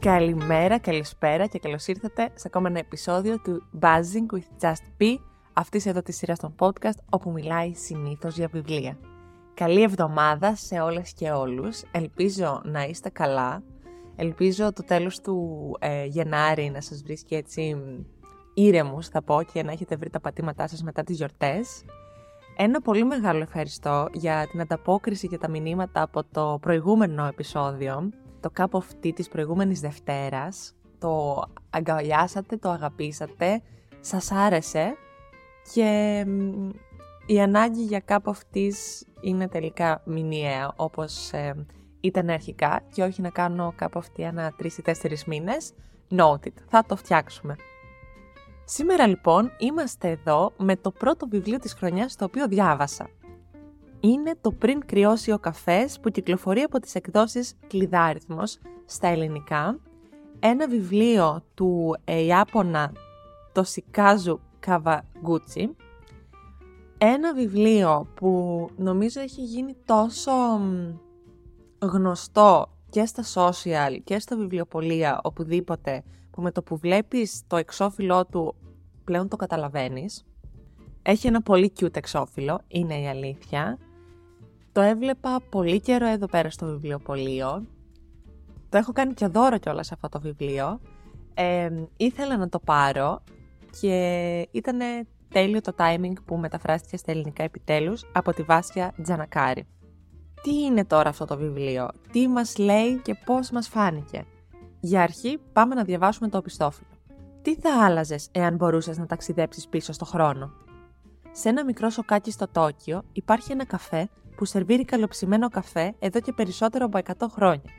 Καλημέρα, καλησπέρα και καλώς ήρθατε σε ακόμα ένα επεισόδιο του Buzzing with Just Be, αυτής εδώ της σειράς των podcast όπου μιλάει συνήθως για βιβλία. Καλή εβδομάδα σε όλες και όλους, ελπίζω να είστε καλά, ελπίζω το τέλος του ε, Γενάρη να σας βρίσκει έτσι ήρεμους θα πω και να έχετε βρει τα πατήματά σας μετά τις γιορτές. Ένα πολύ μεγάλο ευχαριστώ για την ανταπόκριση και τα μηνύματα από το προηγούμενο επεισόδιο, το Cup of Tea της προηγούμενης Δευτέρας. Το αγκαλιάσατε, το αγαπήσατε, σας άρεσε και η ανάγκη για Cup of Tea είναι τελικά μηνιαία όπως ε, ήταν αρχικά και όχι να κάνω Cup of Tea ένα τρεις ή τέσσερις μήνες. Noted, θα το φτιάξουμε. Σήμερα λοιπόν είμαστε εδώ με το πρώτο βιβλίο της χρονιάς το οποίο διάβασα. Είναι το «Πριν κρυώσει ο καφές» που κυκλοφορεί από τις εκδόσεις Κλειδάριθμος στα ελληνικά. Ένα βιβλίο του ε, Ιάπωνα Τοσικάζου Καβαγκούτσι. Ένα βιβλίο που νομίζω έχει γίνει τόσο γνωστό και στα social και στα βιβλιοπολία οπουδήποτε που με το που βλέπεις το εξώφυλλό του πλέον το καταλαβαίνεις. Έχει ένα πολύ cute εξώφυλλο, είναι η αλήθεια. Το έβλεπα πολύ καιρό εδώ πέρα στο βιβλιοπωλείο. Το έχω κάνει και δώρο κιόλας αυτό το βιβλίο. Ε, ήθελα να το πάρω και ήταν τέλειο το timing που μεταφράστηκε στα ελληνικά επιτέλους από τη Βάσια Τζανακάρη. Τι είναι τώρα αυτό το βιβλίο, τι μας λέει και πώς μας φάνηκε; Για αρχή πάμε να διαβάσουμε το οπισθόφυλλο. Τι θα άλλαζες εάν μπορούσες να ταξιδέψεις πίσω στο χρόνο; Σε ένα μικρό σοκάκι στο Τόκιο υπάρχει ένα καφέ που σερβίρει καλοψημένο καφέ εδώ και περισσότερο από 100 χρόνια.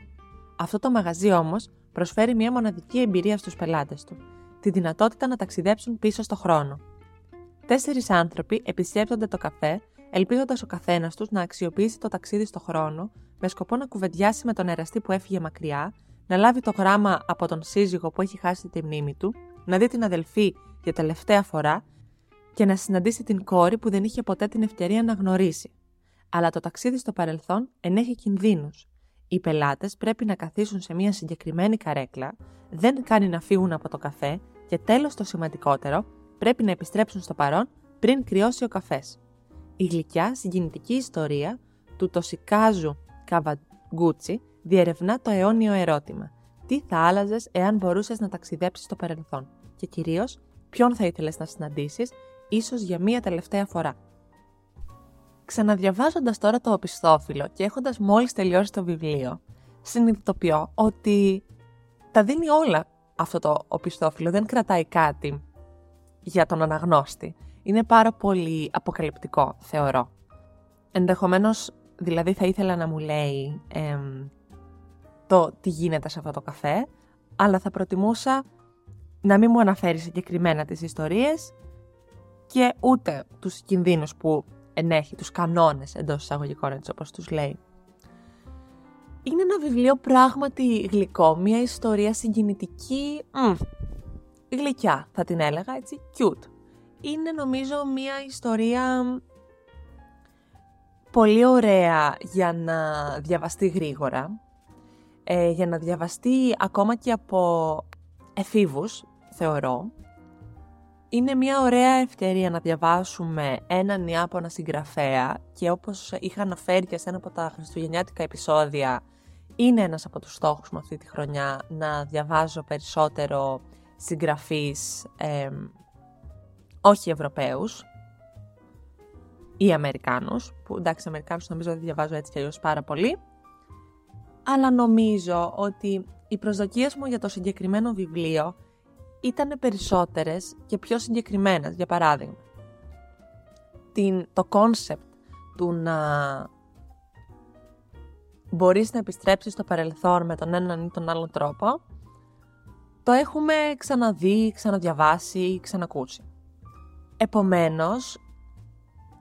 Αυτό το μαγαζί όμως προσφέρει μια μοναδική εμπειρία στους πελάτες του, τη δυνατότητα να ταξιδέψουν πίσω στο χρόνο. Τέσσερις άνθρωποι επισκέπτονται το καφέ, ελπίζοντας ο καθένας τους να αξιοποιήσει το ταξίδι στο χρόνο με σκοπό να κουβεντιάσει με τον εραστή που έφυγε μακριά, να λάβει το γράμμα από τον σύζυγο που έχει χάσει τη μνήμη του να δει την αδελφή για τελευταία φορά και να συναντήσει την κόρη που δεν είχε ποτέ την ευκαιρία να γνωρίσει. Αλλά το ταξίδι στο παρελθόν ενέχει κινδύνους. Οι πελάτες πρέπει να καθίσουν σε μια συγκεκριμένη καρέκλα, δεν κάνει να φύγουν από το καφέ και τέλος το σημαντικότερο, πρέπει να επιστρέψουν στο παρόν πριν κρυώσει ο καφές. Η γλυκιά συγκινητική ιστορία του Τοσικάζου Καβαγκούτσι διερευνά το αιώνιο ερώτημα – τι θα άλλαζες εάν μπορούσες να ταξιδέψεις στο παρελθόν; Και κυρίως ποιον θα ήθελες να συναντήσεις, ίσως για μία τελευταία φορά; Ξαναδιαβάζοντας τώρα το οπισθόφυλλο και έχοντας μόλις τελειώσει το βιβλίο, συνειδητοποιώ ότι τα δίνει όλα αυτό το οπισθόφυλλο, δεν κρατάει κάτι για τον αναγνώστη. Είναι πάρα πολύ αποκαλυπτικό, θεωρώ. Ενδεχομένως, δηλαδή θα ήθελα να μου λέει το τι γίνεται σε αυτό το καφέ, αλλά θα προτιμούσα να μην μου αναφέρει συγκεκριμένα τις ιστορίες και ούτε τους κινδύνους που ενέχει, τους κανόνες εντός εισαγωγικών έτσι όπως τους λέει. Είναι ένα βιβλίο πράγματι γλυκό, μια ιστορία συγκινητική, μ, γλυκιά θα την έλεγα έτσι, cute. Είναι νομίζω μια ιστορία πολύ ωραία για να διαβαστεί γρήγορα, ε, για να διαβαστεί ακόμα και από εφήβους, θεωρώ. Είναι μια ωραία ευκαιρία να διαβάσουμε έναν Ιάπωνα συγγραφέα και όπως είχα αναφέρει και σε ένα από τα χριστουγεννιάτικα επεισόδια είναι ένας από τους στόχους μου αυτή τη χρονιά να διαβάζω περισσότερο συγγραφείς όχι Ευρωπαίους ή Αμερικάνους, που εντάξει Αμερικάνους νομίζω ότι διαβάζω έτσι και αλλιώς πάρα πολύ, αλλά νομίζω ότι οι προσδοκίες μου για το συγκεκριμένο βιβλίο ήταν περισσότερες και πιο συγκεκριμένες, για παράδειγμα. Την, το concept του να μπορείς να επιστρέψεις στο παρελθόν με τον έναν ή τον άλλον τρόπο, το έχουμε ξαναδεί, ξαναδιαβάσει, ξανακούσει. Επομένως,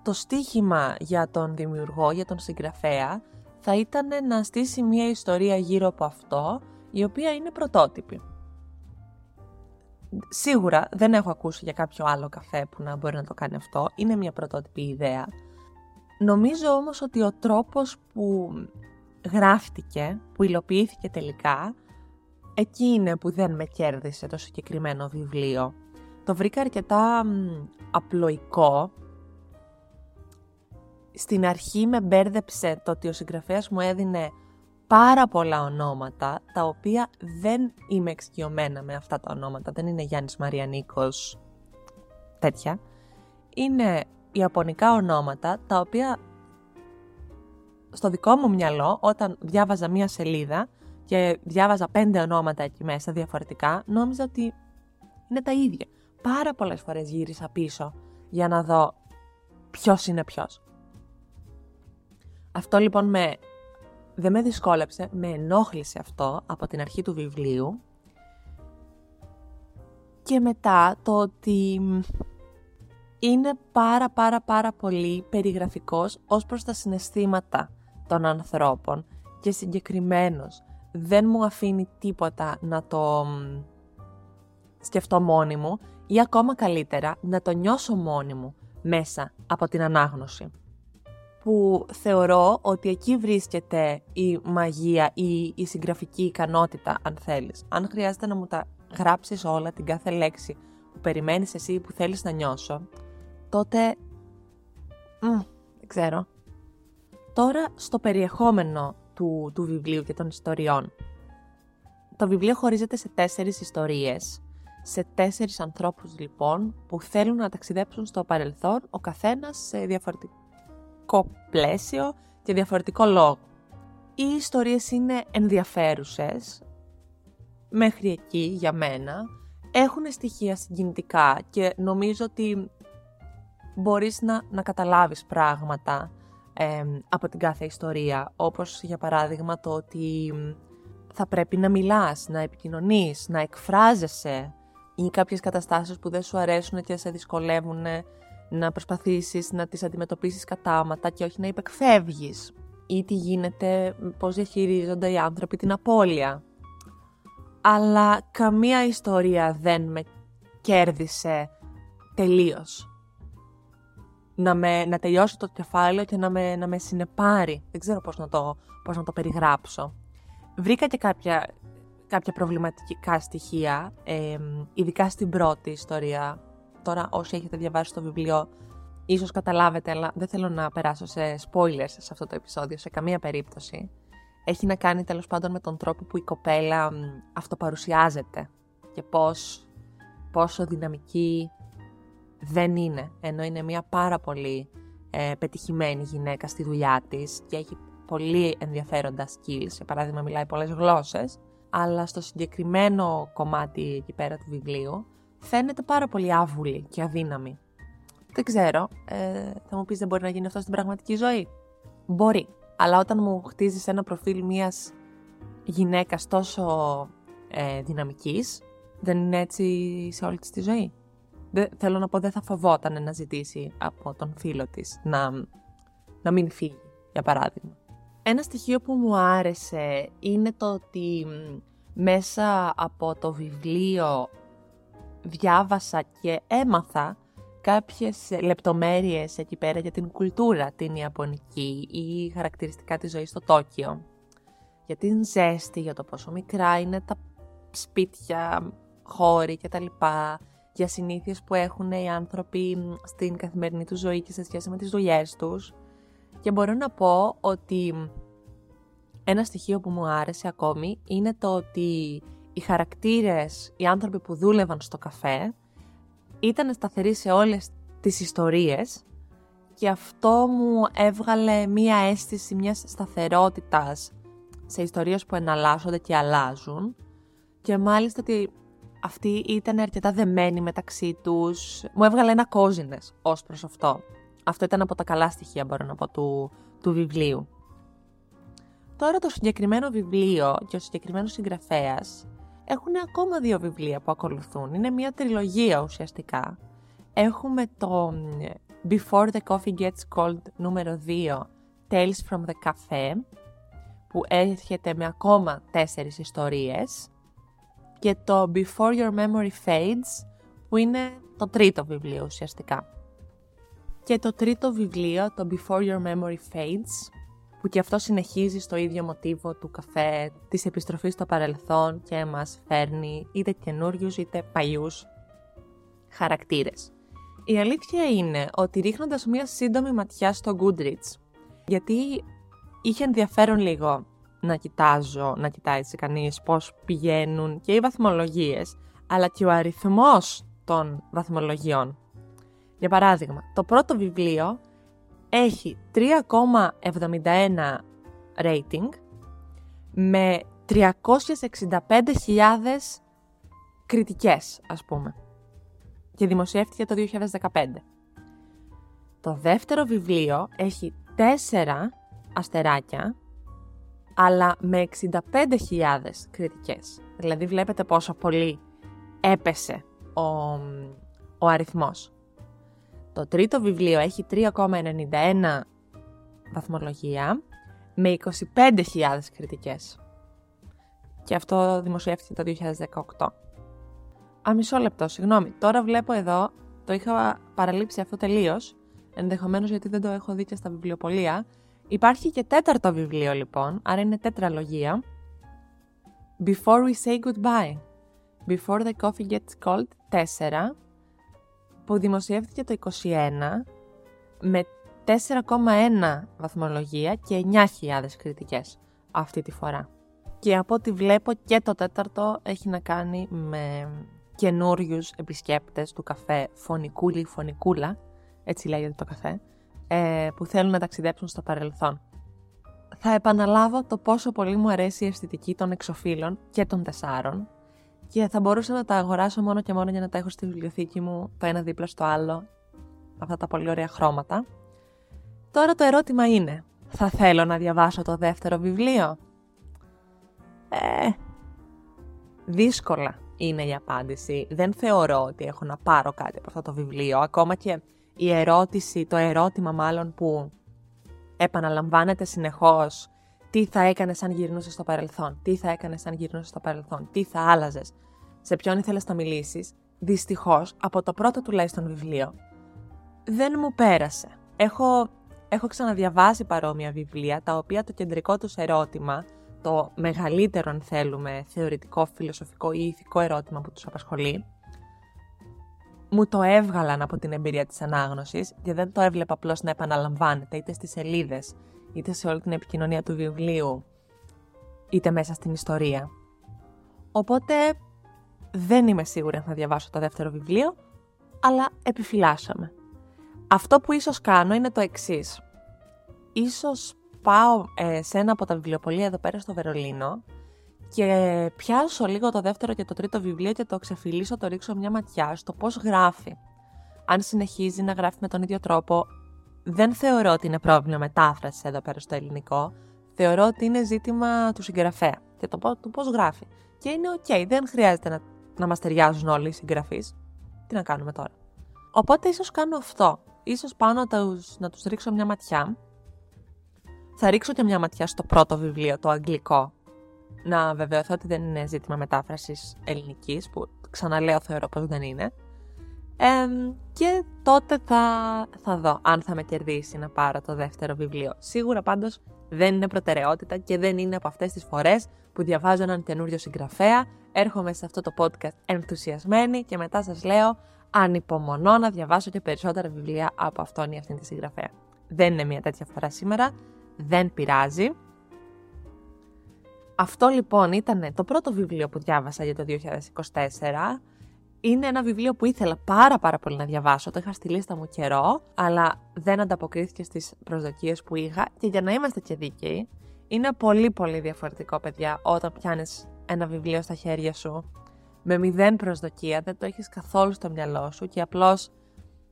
το στίχημα για τον δημιουργό, για τον συγγραφέα, θα ήταν να στήσει μια ιστορία γύρω από αυτό, η οποία είναι πρωτότυπη. Σίγουρα δεν έχω ακούσει για κάποιο άλλο καφέ που να μπορεί να το κάνει αυτό, είναι μια πρωτότυπη ιδέα. Νομίζω όμως ότι ο τρόπος που γράφτηκε, που υλοποιήθηκε τελικά, εκεί είναι που δεν με κέρδισε το συγκεκριμένο βιβλίο. Το βρήκα αρκετά απλοϊκό. Στην αρχή με μπέρδεψε το ότι ο συγγραφέας μου έδινε πάρα πολλά ονόματα, τα οποία δεν είμαι εξοικειωμένα με αυτά τα ονόματα. Δεν είναι Γιάννης Μαριανίκος, τέτοια. Είναι ιαπωνικά ονόματα, τα οποία στο δικό μου μυαλό, όταν διάβαζα μία σελίδα και διάβαζα πέντε ονόματα εκεί μέσα διαφορετικά, νόμιζα ότι είναι τα ίδια. Πάρα πολλές φορές γύρισα πίσω για να δω ποιος είναι ποιος. Αυτό λοιπόν με, δεν με δυσκόλεψε, με ενόχλησε αυτό από την αρχή του βιβλίου και μετά το ότι είναι πάρα πάρα πάρα πολύ περιγραφικός ως προς τα συναισθήματα των ανθρώπων και συγκεκριμένος δεν μου αφήνει τίποτα να το σκεφτώ μόνη μου ή ακόμα καλύτερα να το νιώσω μόνη μου μέσα από την ανάγνωση. Που θεωρώ ότι εκεί βρίσκεται η μαγεία ή η συγγραφική ικανότητα αν θέλεις. Αν χρειάζεται να μου τα γράψεις όλα την κάθε λέξη που περιμένεις εσύ που θέλεις να νιώσω, τότε... δεν ξέρω. Τώρα στο περιεχόμενο του, του βιβλίου και των ιστοριών. Το βιβλίο χωρίζεται σε τέσσερις ιστορίες, σε τέσσερις ανθρώπους λοιπόν που θέλουν να ταξιδέψουν στο παρελθόν, ο καθένας σε διαφορετικό πλαίσιο και διαφορετικό λόγο. Οι ιστορίες είναι ενδιαφέρουσες, μέχρι εκεί για μένα, έχουν στοιχεία συγκινητικά και νομίζω ότι μπορείς να, να καταλάβεις πράγματα από την κάθε ιστορία, όπως για παράδειγμα το ότι θα πρέπει να μιλάς, να επικοινωνείς, να εκφράζεσαι ή κάποιες καταστάσεις που δεν σου αρέσουν και σε δυσκολεύουν να προσπαθήσεις να τις αντιμετωπίσεις κατάματα και όχι να υπεκφεύγεις ή τι γίνεται, πώς διαχειρίζονται οι άνθρωποι την απώλεια. Αλλά καμία ιστορία δεν με κέρδισε τελείως να, με, να τελειώσει το κεφάλαιο και να με, να με συνεπάρει. Δεν ξέρω πώς να το, πώς να το περιγράψω. Βρήκα και κάποια, κάποια προβληματικά στοιχεία, ε, ειδικά στην πρώτη ιστορία. Τώρα όσοι έχετε διαβάσει το βιβλίο ίσως καταλάβετε, αλλά δεν θέλω να περάσω σε spoilers σε αυτό το επεισόδιο, σε καμία περίπτωση. Έχει να κάνει τέλος πάντων με τον τρόπο που η κοπέλα αυτοπαρουσιάζεται και πώς, πόσο δυναμική δεν είναι, ενώ είναι μια πάρα πολύ ε, πετυχημένη γυναίκα στη δουλειά της και έχει πολύ ενδιαφέροντα skills, για παράδειγμα μιλάει πολλές γλώσσες, αλλά στο συγκεκριμένο κομμάτι εκεί πέρα του βιβλίου φαίνεται πάρα πολύ άβουλη και αδύναμη. Δεν ξέρω, ε, θα μου πεις δεν μπορεί να γίνει αυτό στην πραγματική ζωή; Μπορεί, αλλά όταν μου χτίζεις ένα προφίλ μιας γυναίκας τόσο ε, δυναμικής, δεν είναι έτσι σε όλη της τη ζωή δεν, θέλω να πω δεν θα φοβόταν να ζητήσει από τον φίλο της να, να μην φύγει, για παράδειγμα. Ένα στοιχείο που μου άρεσε είναι το ότι μέσα από το βιβλίο διάβασα και έμαθα κάποιες λεπτομέρειες εκεί πέρα για την κουλτούρα την Ιαπωνική ή χαρακτηριστικά της ζωής στο Τόκιο. Για την ζέστη, για το πόσο μικρά είναι τα σπίτια, χώροι κτλ για συνήθειες που έχουν οι άνθρωποι στην καθημερινή τους ζωή και σε σχέση με τις δουλειές τους. Και μπορώ να πω ότι ένα στοιχείο που μου άρεσε ακόμη είναι το ότι οι χαρακτήρες, οι άνθρωποι που δούλευαν στο καφέ ήταν σταθεροί σε όλες τις ιστορίες και αυτό μου έβγαλε μία αίσθηση μιας σταθερότητας σε ιστορίες που εναλλάσσονται και αλλάζουν και μάλιστα ότι αυτοί ήταν αρκετά δεμένοι μεταξύ τους. Μου έβγαλε ένα κόζινες ως προς αυτό. Αυτό ήταν από τα καλά στοιχεία, μπορώ να πω, του, του βιβλίου. Τώρα το συγκεκριμένο βιβλίο και ο συγκεκριμένος συγγραφέας έχουν ακόμα δύο βιβλία που ακολουθούν. Είναι μια τριλογία ουσιαστικά. Έχουμε το Before the Coffee Gets Cold νούμερο 2, Tales from the Cafe, που έρχεται με ακόμα τέσσερις ιστορίες και το Before Your Memory Fades που είναι το τρίτο βιβλίο ουσιαστικά. Και το τρίτο βιβλίο, το Before Your Memory Fades, που και αυτό συνεχίζει στο ίδιο μοτίβο του καφέ, της επιστροφής στο παρελθόν και μας φέρνει είτε καινούριους είτε παλιούς χαρακτήρες. Η αλήθεια είναι ότι ρίχνοντας μία σύντομη ματιά στο Goodreads, γιατί είχε ενδιαφέρον λίγο να κοιτάζω, να κοιτάει σε κανείς πώς πηγαίνουν και οι βαθμολογίες, αλλά και ο αριθμός των βαθμολογιών. Για παράδειγμα, το πρώτο βιβλίο έχει 3,71 rating με 365.000 κριτικές, ας πούμε. Και δημοσιεύτηκε το 2015. Το δεύτερο βιβλίο έχει 4 αστεράκια, αλλά με 65.000 κριτικές. Δηλαδή βλέπετε πόσο πολύ έπεσε ο, ο αριθμός. Το τρίτο βιβλίο έχει 3,91 βαθμολογία με 25.000 κριτικές. Και αυτό δημοσιεύτηκε το 2018. Α, μισό λεπτό, συγγνώμη. Τώρα βλέπω εδώ, το είχα παραλείψει αυτό τελείως. Ενδεχομένως γιατί δεν το έχω δει και στα βιβλιοπολία. Υπάρχει και τέταρτο βιβλίο λοιπόν, άρα είναι τέτραλογία. Before we say goodbye. Before the coffee gets cold 4 που δημοσιεύτηκε το 21 με 4,1 βαθμολογία και 9.000 κριτικές αυτή τη φορά. Και από ό,τι βλέπω και το τέταρτο έχει να κάνει με καινούριους επισκέπτες του καφέ Φωνικούλη Φωνικούλα, έτσι λέγεται το καφέ, ε, που θέλουν να ταξιδέψουν στο παρελθόν. Θα επαναλάβω το πόσο πολύ μου αρέσει η αισθητική των εξοφύλων και των τεσσάρων και θα μπορούσα να τα αγοράσω μόνο και μόνο για να τα έχω στη βιβλιοθήκη μου το ένα δίπλα στο άλλο, αυτά τα πολύ ωραία χρώματα. Τώρα το ερώτημα είναι, θα θέλω να διαβάσω το δεύτερο βιβλίο; Ε, δύσκολα είναι η απάντηση. Δεν θεωρώ ότι έχω να πάρω κάτι από αυτό το βιβλίο, ακόμα και η ερώτηση, το ερώτημα μάλλον που επαναλαμβάνεται συνεχώς τι θα έκανες αν γυρνούσες στο παρελθόν, τι θα έκανες αν γυρνούσες στο παρελθόν, τι θα άλλαζες, σε ποιον ήθελες να μιλήσεις, δυστυχώς από το πρώτο τουλάχιστον βιβλίο δεν μου πέρασε. Έχω, έχω ξαναδιαβάσει παρόμοια βιβλία, τα οποία το κεντρικό τους ερώτημα, το μεγαλύτερο αν θέλουμε θεωρητικό, φιλοσοφικό ή ηθικό ερώτημα που τους απασχολεί, μου το έβγαλαν από την εμπειρία της ανάγνωσης και δεν το έβλεπα απλώς να επαναλαμβάνεται είτε στις σελίδες είτε σε όλη την επικοινωνία του βιβλίου, είτε μέσα στην ιστορία. Οπότε δεν είμαι σίγουρη αν θα διαβάσω το δεύτερο βιβλίο, αλλά επιφυλάσσαμε. Αυτό που ίσως κάνω είναι το εξής. Ίσως πάω ε, σε ένα από τα βιβλιοπολία εδώ πέρα στο Βερολίνο και πιάσω λίγο το δεύτερο και το τρίτο βιβλίο και το ξεφυλίσω, το ρίξω μια ματιά στο πώς γράφει. Αν συνεχίζει να γράφει με τον ίδιο τρόπο, δεν θεωρώ ότι είναι πρόβλημα μετάφραση εδώ πέρα στο ελληνικό. Θεωρώ ότι είναι ζήτημα του συγγραφέα και το, του πώς γράφει. Και είναι οκ, δεν χρειάζεται να, να μας ταιριάζουν όλοι οι συγγραφείς. Τι να κάνουμε τώρα. Οπότε ίσως κάνω αυτό. Ίσως πάω να τους, να τους ρίξω μια ματιά. Θα ρίξω και μια ματιά στο πρώτο βιβλίο, το αγγλικό. Να βεβαιωθώ ότι δεν είναι ζήτημα μετάφρασης ελληνικής, που ξαναλέω θεωρώ πως δεν είναι και τότε θα, θα δω αν θα με κερδίσει να πάρω το δεύτερο βιβλίο. Σίγουρα πάντως δεν είναι προτεραιότητα και δεν είναι από αυτές τις φορές που διαβάζω έναν καινούριο συγγραφέα, έρχομαι σε αυτό το podcast ενθουσιασμένη και μετά σας λέω ανυπομονώ να διαβάσω και περισσότερα βιβλία από αυτόν ή αυτήν τη συγγραφέα. Δεν είναι μια τέτοια φορά σήμερα, δεν πειράζει. Αυτό λοιπόν ήταν το πρώτο βιβλίο που διάβασα για το 2024 είναι ένα βιβλίο που ήθελα πάρα πάρα πολύ να διαβάσω, το είχα στη λίστα μου καιρό, αλλά δεν ανταποκρίθηκε στις προσδοκίες που είχα και για να είμαστε και δίκαιοι, είναι πολύ πολύ διαφορετικό παιδιά όταν πιάνεις ένα βιβλίο στα χέρια σου με μηδέν προσδοκία, δεν το έχεις καθόλου στο μυαλό σου και απλώς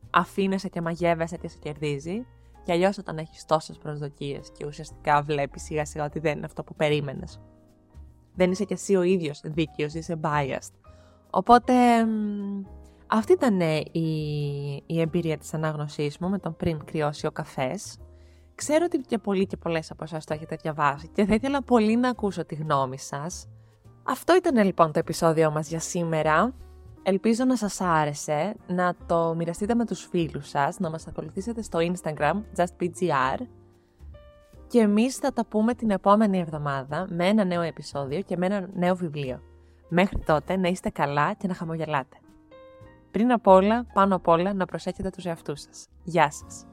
αφήνεσαι και μαγεύεσαι και σε κερδίζει και αλλιώς όταν έχεις τόσες προσδοκίες και ουσιαστικά βλέπεις σιγά σιγά ότι δεν είναι αυτό που περίμενες. Δεν είσαι κι εσύ ο ίδιος δίκαιος, είσαι biased. Οπότε αυτή ήταν η, η εμπειρία της ανάγνωσής μου με τον πριν κρυώσει ο καφές. Ξέρω ότι και πολλοί και πολλές από εσάς το έχετε διαβάσει και θα ήθελα πολύ να ακούσω τη γνώμη σας. Αυτό ήταν λοιπόν το επεισόδιο μας για σήμερα. Ελπίζω να σας άρεσε, να το μοιραστείτε με τους φίλους σας, να μας ακολουθήσετε στο Instagram, justpgr Και εμείς θα τα πούμε την επόμενη εβδομάδα με ένα νέο επεισόδιο και με ένα νέο βιβλίο. Μέχρι τότε να είστε καλά και να χαμογελάτε. Πριν απ' όλα, πάνω απ' όλα, να προσέχετε τους εαυτούς σας. Γεια σας!